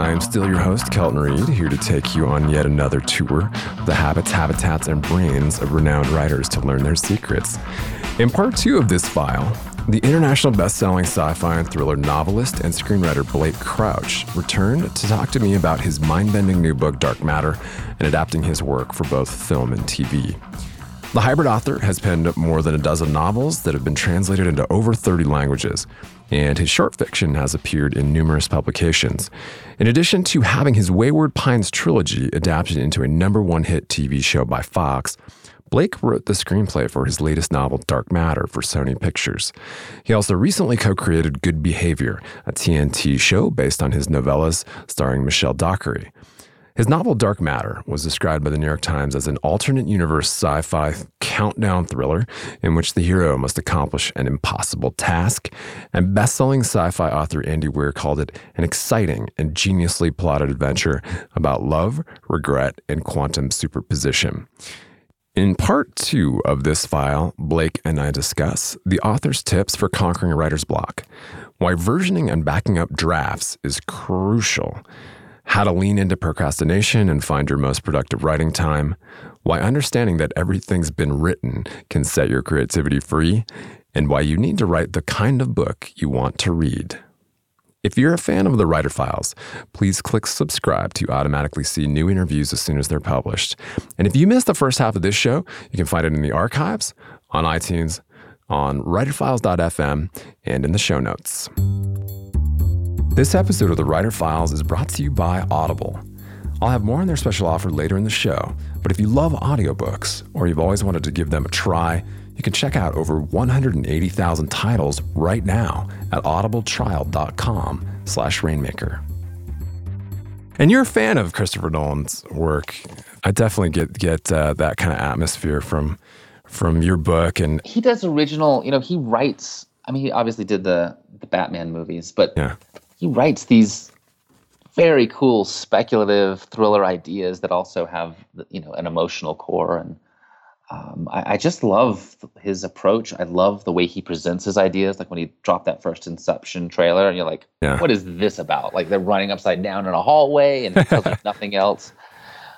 I am still your host, Kelton Reid, here to take you on yet another tour of the habits, habitats, and brains of renowned writers to learn their secrets. In part two of this file, the international best-selling sci-fi and thriller novelist and screenwriter Blake Crouch returned to talk to me about his mind-bending new book Dark Matter and adapting his work for both film and TV. The hybrid author has penned more than a dozen novels that have been translated into over 30 languages, and his short fiction has appeared in numerous publications. In addition to having his Wayward Pines trilogy adapted into a number one hit TV show by Fox, Blake wrote the screenplay for his latest novel, Dark Matter, for Sony Pictures. He also recently co created Good Behavior, a TNT show based on his novellas starring Michelle Dockery. His novel Dark Matter was described by the New York Times as an alternate universe sci fi countdown thriller in which the hero must accomplish an impossible task. And best selling sci fi author Andy Weir called it an exciting and geniusly plotted adventure about love, regret, and quantum superposition. In part two of this file, Blake and I discuss the author's tips for conquering a writer's block, why versioning and backing up drafts is crucial how to lean into procrastination and find your most productive writing time, why understanding that everything's been written can set your creativity free, and why you need to write the kind of book you want to read. If you're a fan of the Writer Files, please click subscribe to automatically see new interviews as soon as they're published. And if you missed the first half of this show, you can find it in the archives, on iTunes, on writerfiles.fm, and in the show notes. This episode of the Writer Files is brought to you by Audible. I'll have more on their special offer later in the show, but if you love audiobooks or you've always wanted to give them a try, you can check out over 180,000 titles right now at audibletrial.com slash rainmaker. And you're a fan of Christopher Nolan's work. I definitely get get uh, that kind of atmosphere from from your book and he does original, you know, he writes I mean he obviously did the the Batman movies, but yeah he writes these very cool speculative thriller ideas that also have you know an emotional core and um, I, I, just love his approach. I love the way he presents his ideas. Like when he dropped that first Inception trailer, and you're like, yeah. "What is this about?" Like they're running upside down in a hallway, and it tells you nothing else.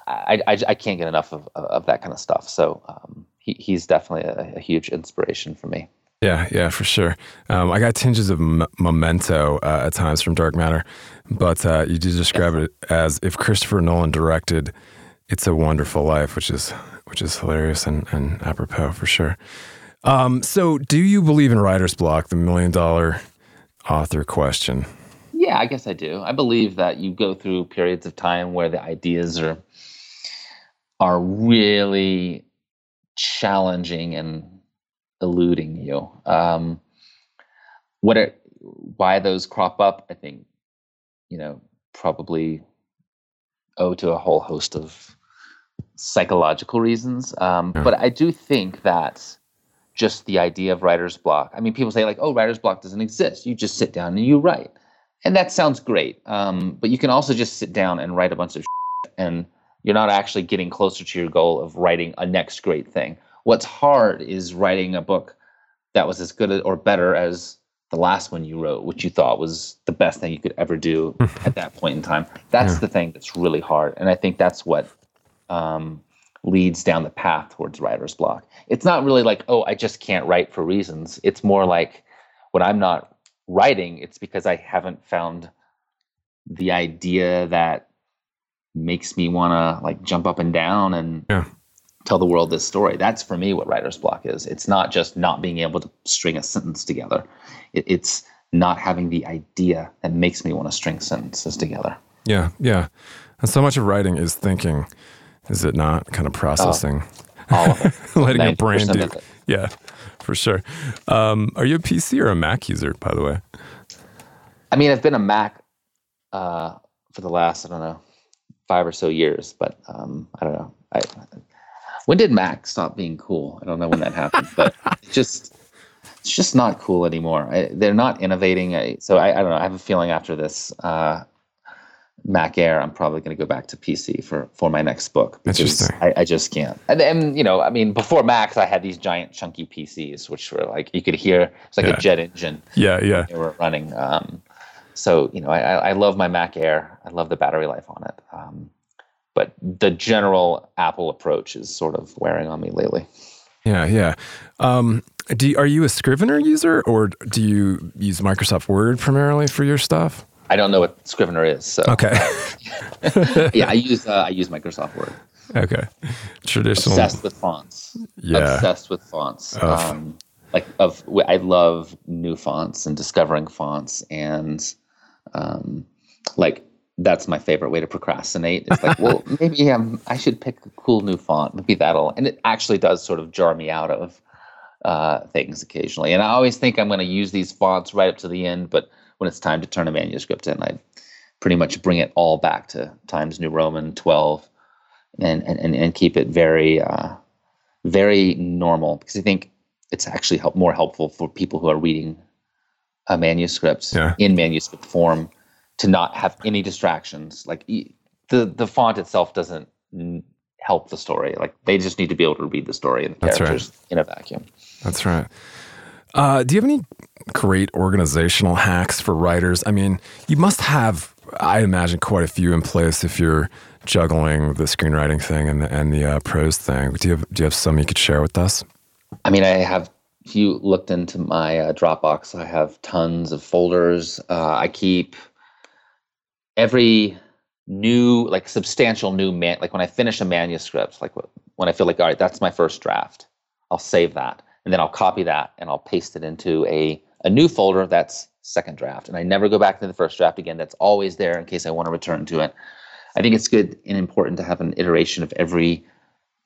I, I, I, can't get enough of, of that kind of stuff. So um, he, he's definitely a, a huge inspiration for me. Yeah, yeah, for sure. Um, I got tinges of m- memento uh, at times from Dark Matter, but uh, you did describe it as if Christopher Nolan directed "It's a Wonderful Life," which is which is hilarious and, and apropos for sure. Um, so, do you believe in writer's block, the million dollar author question? Yeah, I guess I do. I believe that you go through periods of time where the ideas are are really challenging and eluding you. Um, what are, why those crop up, I think, you know, probably owe to a whole host of psychological reasons. Um, yeah. But I do think that just the idea of writer's block. I mean, people say like, "Oh, writer's block doesn't exist. You just sit down and you write," and that sounds great. Um, but you can also just sit down and write a bunch of and you're not actually getting closer to your goal of writing a next great thing. What's hard is writing a book that was as good or better as the last one you wrote, which you thought was the best thing you could ever do at that point in time. That's Yeah. the thing that's really hard, and I think that's what um, leads down the path towards writer's block. It's not really like, oh, I just can't write for reasons. It's more like when I'm not writing, it's because I haven't found the idea that makes me want to like jump up and down and Yeah. Tell the world this story. That's for me what writer's block is. It's not just not being able to string a sentence together. It, it's not having the idea that makes me want to string sentences together. Yeah, yeah. And so much of writing is thinking, is it not? Kind of processing, All of it. letting your 90% brain do. it. Yeah, for sure. Um, are you a PC or a Mac user, by the way? I mean, I've been a Mac uh, for the last I don't know five or so years, but um, I don't know. I, when did Mac stop being cool? I don't know when that happened, but it's just it's just not cool anymore. I, they're not innovating. I, so I, I don't know. I have a feeling after this uh, Mac Air, I'm probably going to go back to PC for for my next book because I, I just can't. And then you know, I mean, before Macs, I had these giant chunky PCs, which were like you could hear it's like Yeah. a jet engine Yeah, yeah. they were running. Um, so you know, I, I I love my Mac Air. I love the battery life on it. Um, but the general Apple approach is sort of wearing on me lately. Yeah, yeah. Um, do are you a Scrivener user or do you use Microsoft Word primarily for your stuff? I don't know what Scrivener is, so Okay, yeah, I use uh, I use Microsoft Word. okay. Traditional. Obsessed with fonts. Yeah. Obsessed with fonts. Oh. Um, like of I love new fonts and discovering fonts and um, like that's my favorite way to procrastinate. It's like, well, maybe um, I should pick a cool new font. Maybe that'll, and it actually does sort of jar me out of uh, things occasionally. And I always think I'm going to use these fonts right up to the end, but when it's time to turn a manuscript in, I pretty much bring it all back to Times New Roman 12 and, and, and, and keep it very, uh, very normal because I think it's actually help, more helpful for people who are reading a manuscript Yeah. in manuscript form to not have any distractions. Like the the font itself doesn't help the story. Like they just need to be able to read the story and the That's right. characters in a vacuum. That's right. Uh, do you have any great organizational hacks for writers? I mean, you must have, I imagine, quite a few in place if you're juggling the screenwriting thing and the, and the uh, prose thing. Do you have Do you have some you could share with us? I mean, I have. If you looked into my uh, Dropbox, I have tons of folders. Uh, I keep every new, like substantial new man. Like when I finish a manuscript, like when I feel like, all right, that's my first draft, I'll save that, and then I'll copy that and I'll paste it into a a new folder that's second draft, and I never go back to the first draft again. That's always there in case I want to return to it. I think it's good and important to have an iteration of every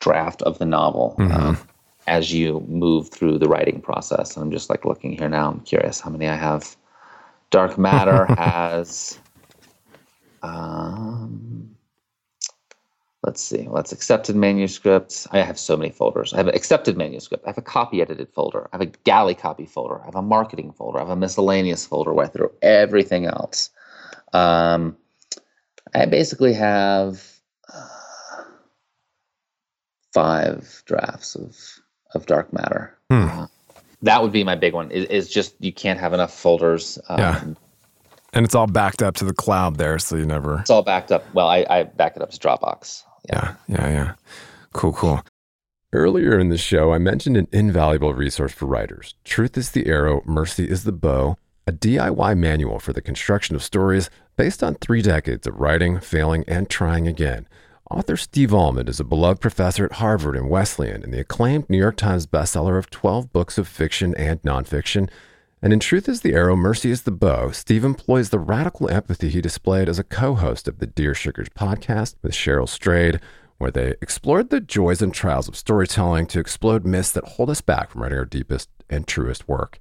draft of the novel um, as you move through the writing process. And I'm just like looking here now. I'm curious how many I have. Dark Matter has. Um, let's see. Let's accepted manuscripts. I have so many folders. I have an accepted manuscript. I have a copy edited folder. I have a galley copy folder. I have a marketing folder. I have a miscellaneous folder where I throw everything else. Um, I basically have uh, five drafts of of dark matter. Hmm. Uh, that would be my big one. Is, is just you can't have enough folders. Um, Yeah. And it's all backed up to the cloud there, so you never. It's all backed up. Well, I, I back it up to Dropbox. Yeah, yeah, yeah. Cool, cool. Earlier in the show, I mentioned an invaluable resource for writers Truth is the Arrow, Mercy is the Bow, a DIY manual for the construction of stories based on three decades of writing, failing, and trying again. Author Steve Almond is a beloved professor at Harvard and Wesleyan and the acclaimed New York Times bestseller of 12 books of fiction and nonfiction. And in Truth is the Arrow, Mercy is the Bow, Steve employs the radical empathy he displayed as a co host of the Dear Sugars podcast with Cheryl Strayed, where they explored the joys and trials of storytelling to explode myths that hold us back from writing our deepest and truest work.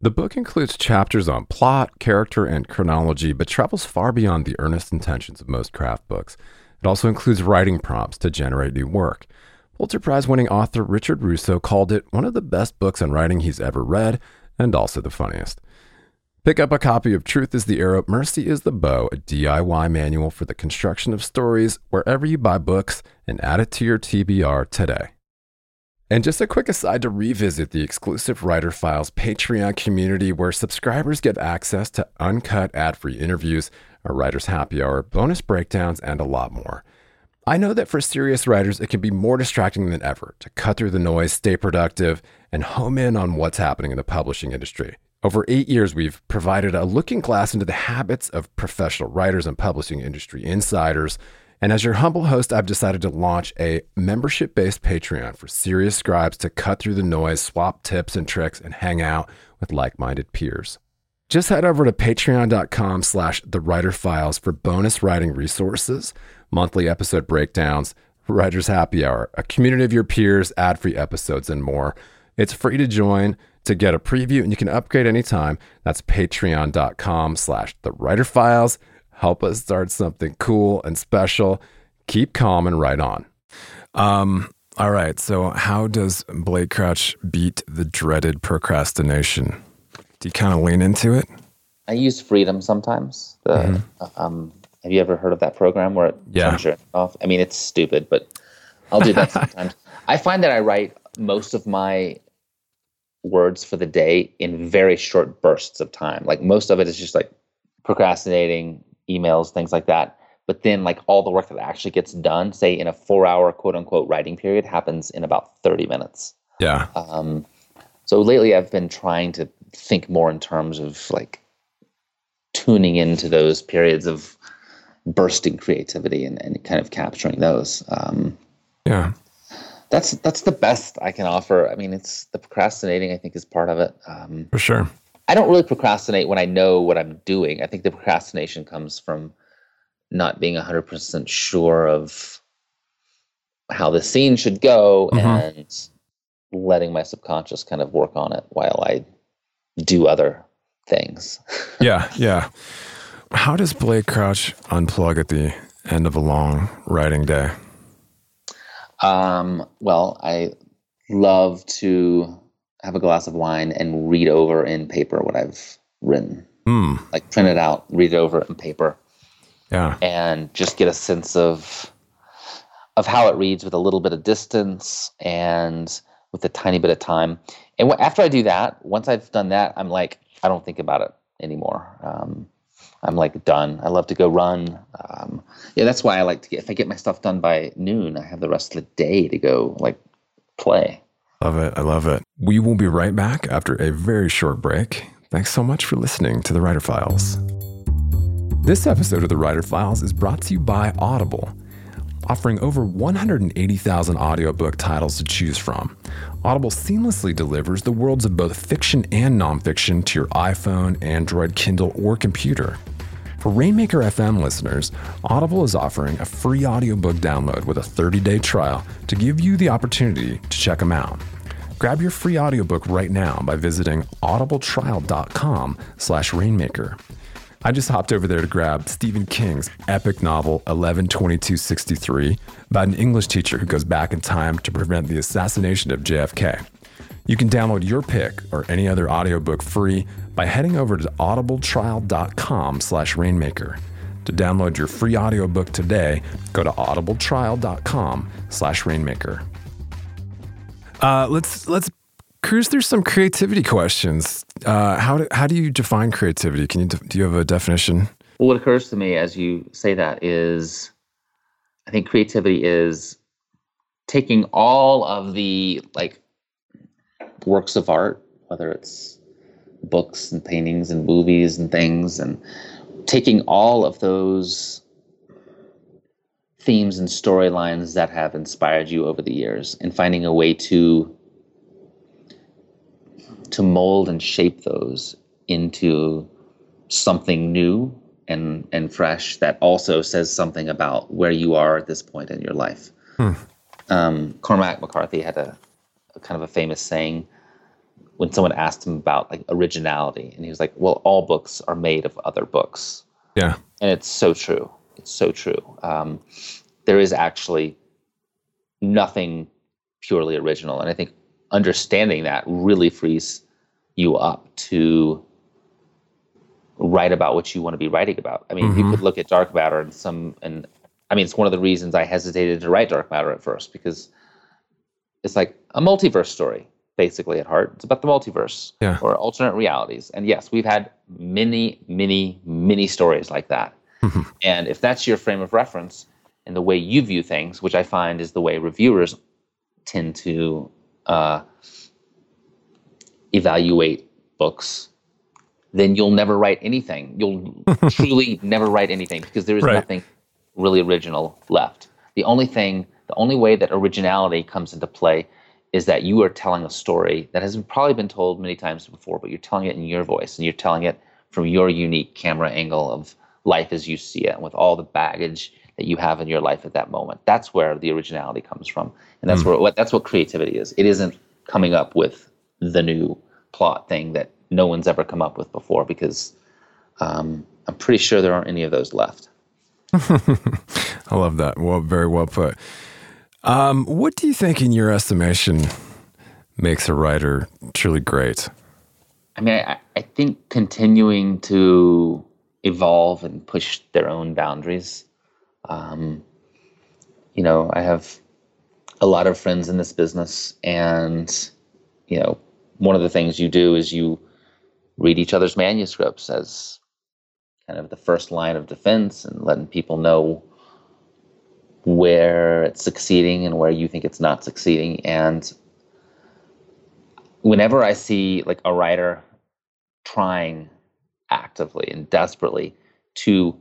The book includes chapters on plot, character, and chronology, but travels far beyond the earnest intentions of most craft books. It also includes writing prompts to generate new work. Pulitzer Prize winning author Richard Russo called it one of the best books on writing he's ever read, and also the funniest. Pick up a copy of Truth is the Arrow, Mercy is the Bow, a DIY manual for the construction of stories, wherever you buy books, and add it to your TBR today. And just a quick aside to revisit the exclusive Writer Files Patreon community where subscribers get access to uncut ad free interviews, a writer's happy hour, bonus breakdowns, and a lot more. I know that for serious writers, it can be more distracting than ever to cut through the noise, stay productive, and home in on what's happening in the publishing industry. Over eight years, we've provided a looking glass into the habits of professional writers and publishing industry insiders and as your humble host, I've decided to launch a membership based Patreon for serious scribes to cut through the noise, swap tips and tricks, and hang out with like minded peers. Just head over to patreon.com slash the writer files for bonus writing resources, monthly episode breakdowns, writer's happy hour, a community of your peers, ad free episodes, and more. It's free to join to get a preview and you can upgrade anytime. That's patreon.com slash the writer files help us start something cool and special. Keep calm and write on. Um, all right. So, how does Blake Crouch beat the dreaded procrastination? Do you kind of lean into it? I use Freedom sometimes. The, mm-hmm. um, have you ever heard of that program where it yeah. turns your off? I mean, it's stupid, but I'll do that sometimes. I find that I write most of my words for the day in very short bursts of time. Like most of it is just like procrastinating, emails, things like that. But then, like all the work that actually gets done, say in a four-hour quote unquote writing period, happens in about thirty minutes. Yeah. Um, so lately, I've been trying to think more in terms of like tuning into those periods of bursting creativity and, and kind of capturing those. Um, yeah. That's that's the best I can offer. I mean, it's the procrastinating. I think is part of it. Um, For sure. I don't really procrastinate when I know what I'm doing. I think the procrastination comes from not being 100% sure of how the scene should go mm-hmm. and letting my subconscious kind of work on it while I do other things. yeah, yeah. How does Blake Crouch unplug at the end of a long writing day? Um, well, I love to have a glass of wine and read over in paper what I've written. Mm. Like print it out, read it over in paper. Yeah. And just get a sense of of how it reads with a little bit of distance and with a tiny bit of time. And after I do that, once I've done that, I'm like, I don't think about it anymore. Um, I'm like done. I love to go run. Um, yeah, that's why I like to get. If I get my stuff done by noon, I have the rest of the day to go like play. Love it. I love it. We will be right back after a very short break. Thanks so much for listening to the Writer Files. This episode of the Writer Files is brought to you by Audible. Offering over 180,000 audiobook titles to choose from, Audible seamlessly delivers the worlds of both fiction and nonfiction to your iPhone, Android, Kindle, or computer. For Rainmaker FM listeners, Audible is offering a free audiobook download with a 30-day trial to give you the opportunity to check them out. Grab your free audiobook right now by visiting audibletrial.com slash rainmaker. I just hopped over there to grab Stephen King's epic novel 11/22/63 about an English teacher who goes back in time to prevent the assassination of JFK. You can download your pick or any other audiobook free by heading over to audibletrial.com slash rainmaker. To download your free audiobook today, go to audibletrial.com slash rainmaker. Uh, let's let's cruise through some creativity questions. Uh, how, do, how do you define creativity? Can you do you have a definition? Well, what occurs to me as you say that is I think creativity is taking all of the like works of art, whether it's books and paintings and movies and things, and taking all of those themes and storylines that have inspired you over the years and finding a way to to mold and shape those into something new and and fresh that also says something about where you are at this point in your life. Hmm. Um, Cormac McCarthy had a, a, kind of a famous saying when someone asked him about like originality and he was like well all books are made of other books. Yeah. And it's so true. It's so true. Um, there is actually nothing purely original and i think understanding that really frees you up to write about what you want to be writing about. I mean mm-hmm. you could look at dark matter and some and i mean it's one of the reasons i hesitated to write dark matter at first because it's like a multiverse story, basically at heart. It's about the multiverse Yeah. or alternate realities. And yes, we've had many, many, many stories like that. and if that's your frame of reference and the way you view things, which I find is the way reviewers tend to uh, evaluate books, then you'll never write anything. You'll truly never write anything because there is Right. nothing really original left. The only thing, the only way that originality comes into play is that you are telling a story that has probably been told many times before, but you're telling it in your voice and you're telling it from your unique camera angle of life as you see it and with all the baggage that you have in your life at that moment. That's where the originality comes from. And that's where what that's what creativity is. It isn't coming up with the new plot thing that no one's ever come up with before because um, I'm pretty sure there aren't any of those left. I love that. Well, very well put. Um, what do you think, in your estimation, makes a writer truly great? I mean, I, I think continuing to evolve and push their own boundaries. Um, you know, I have a lot of friends in this business, and you know, one of the things you do is you read each other's manuscripts as kind of the first line of defense and letting people know where it's succeeding and where you think it's not succeeding. And whenever I see like a writer trying actively and desperately to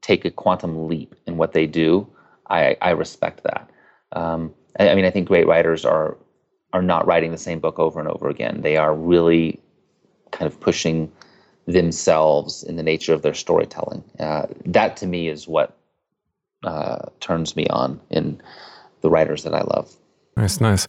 take a quantum leap in what they do, I, I respect that. Um, I, I mean, I think great writers are are not writing the same book over and over again. They are really kind of pushing themselves in the nature of their storytelling. Uh, that to me is what uh, turns me on in the writers that I love. Nice, nice.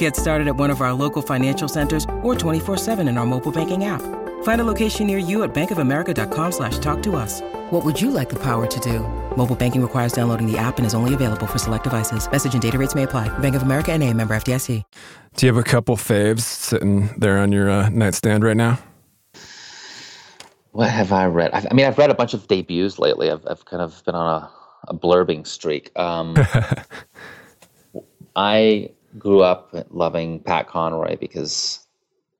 Get started at one of our local financial centers or 24-7 in our mobile banking app. Find a location near you at bankofamerica.com slash talk to us. What would you like the power to do? Mobile banking requires downloading the app and is only available for select devices. Message and data rates may apply. Bank of America and a member FDIC. Do you have a couple faves sitting there on your uh, nightstand right now? What have I read? I've, I mean, I've read a bunch of debuts lately. I've, I've kind of been on a, a blurbing streak. Um, I grew up loving Pat Conroy because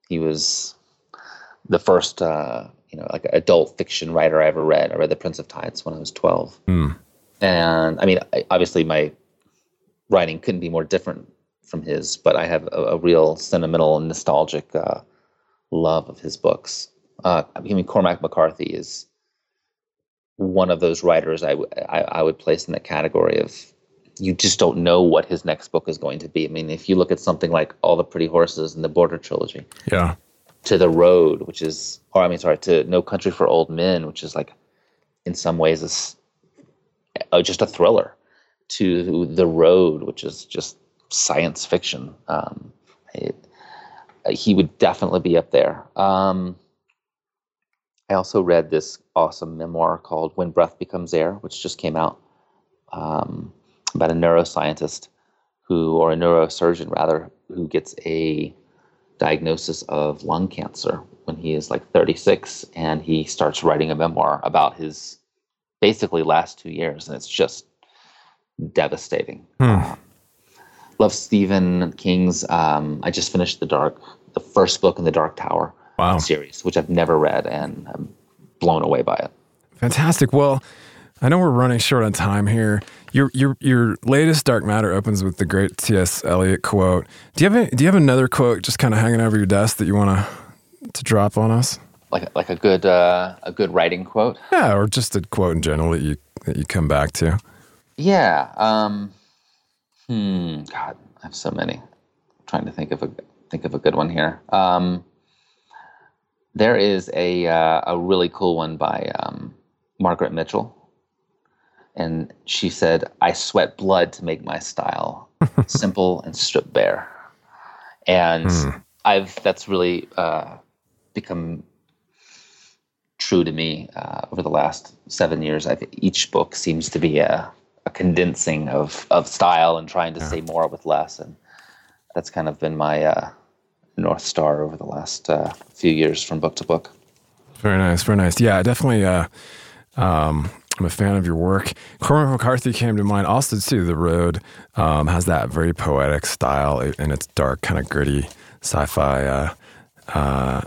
he was the first, uh, you know, like adult fiction writer I ever read. I read The Prince of Tides when I was 12. And I mean, I, obviously, my writing couldn't be more different from his, but I have a, a real sentimental and nostalgic uh, love of his books. Uh, I mean, Cormac McCarthy is one of those writers I, w- I, I would place in the category of you just don't know what his next book is going to be. I mean, if you look at something like All the Pretty Horses and the Border Trilogy, Yeah. to The Road, which is, or I mean, sorry, to No Country for Old Men, which is like, in some ways, is uh, just a thriller, to The Road, which is just science fiction. Um, it, he would definitely be up there. Um, I also read this awesome memoir called When Breath Becomes Air, which just came out um, about a neuroscientist who, or a neurosurgeon rather, who gets a diagnosis of lung cancer when he is like 36 and he starts writing a memoir about his basically last two years and it's just devastating Uh, love stephen king's um, i just finished the dark the first book in the dark tower Wow. series which i've never read and i'm blown away by it Fantastic. Well, I know we're running short on time here. Your your your latest Dark Matter opens with the great T.S. Eliot quote. Do you have a, do you have another quote just kind of hanging over your desk that you want to to drop on us? like like a good uh, a good writing quote Yeah, or just a quote in general that you that you come back to. Yeah. Um, hmm. God, I have so many. I'm trying to think of a think of a good one here. Um, there is a uh, a really cool one by um, Margaret Mitchell, and she said, "I sweat blood to make my style simple and stripped bare," and mm. I've that's really uh, become true to me uh, over the last seven years. I think each book seems to be a, a condensing of of style and trying to yeah. say more with less, and that's kind of been my uh, north star over the last uh, few years from book to book. Very nice, very nice. Yeah, definitely. Uh, um, I'm a fan of your work. Cormac McCarthy came to mind. Also, too, The Road um, has that very poetic style and its dark, kind of gritty sci-fi uh, uh,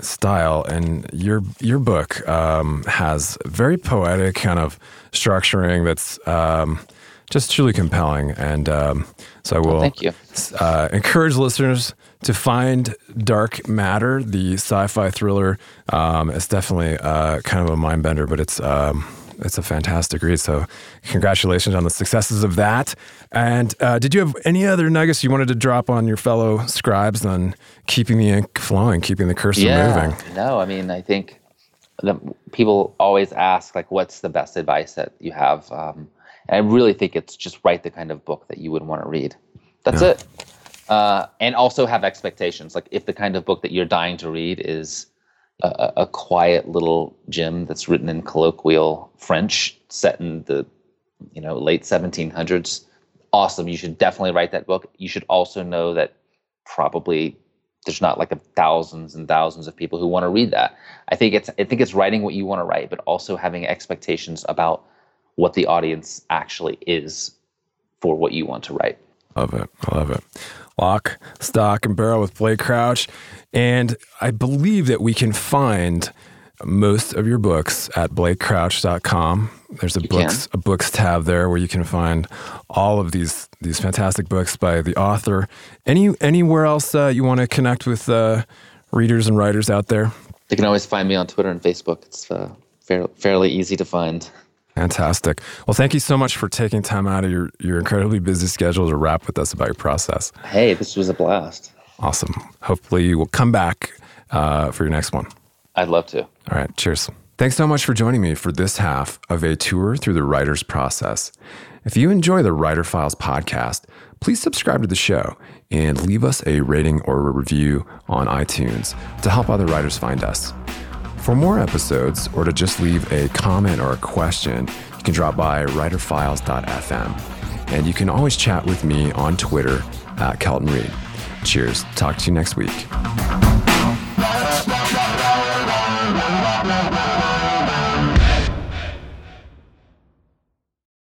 style. And your your book um, has very poetic kind of structuring that's um, just truly compelling. And um, so I will thank you. Uh, encourage listeners to find Dark Matter, the sci-fi thriller. Um, it's definitely uh, kind of a mind bender, but it's um, it's a fantastic read. So, congratulations on the successes of that. And uh, did you have any other nuggets you wanted to drop on your fellow scribes on keeping the ink flowing, keeping the cursor yeah, moving? No, I mean, I think the, people always ask, like, what's the best advice that you have? Um, and I really think it's just write the kind of book that you would want to read. That's yeah. it. Uh, and also have expectations. Like, if the kind of book that you're dying to read is a, a, quiet little gem that's written in colloquial French, set in the you know late 1700s. Awesome! You should definitely write that book. You should also know that probably there's not like a thousands and thousands of people who want to read that. I think it's I think it's writing what you want to write, but also having expectations about what the audience actually is for what you want to write. Love it. I love it. Lock, Stock, and Barrel with Blake Crouch. And I believe that we can find most of your books at blakecrouch.com. There's a you books can. a books tab there where you can find all of these these fantastic books by the author. Any anywhere else uh, you want to connect with uh, readers and writers out there? They can always find me on Twitter and Facebook. It's uh, fair, fairly easy to find. Fantastic. Well, thank you so much for taking time out of your, your incredibly busy schedule to rap with us about your process. Hey, this was a blast. Awesome. Hopefully, you will come back uh, for your next one. I'd love to. All right. Cheers. Thanks so much for joining me for this half of a tour through the writer's process. If you enjoy the Writer Files podcast, please subscribe to the show and leave us a rating or a review on iTunes to help other writers find us. For more episodes or to just leave a comment or a question, you can drop by writerfiles.fm. And you can always chat with me on Twitter at Kelton Reid. Cheers. Talk to you next week.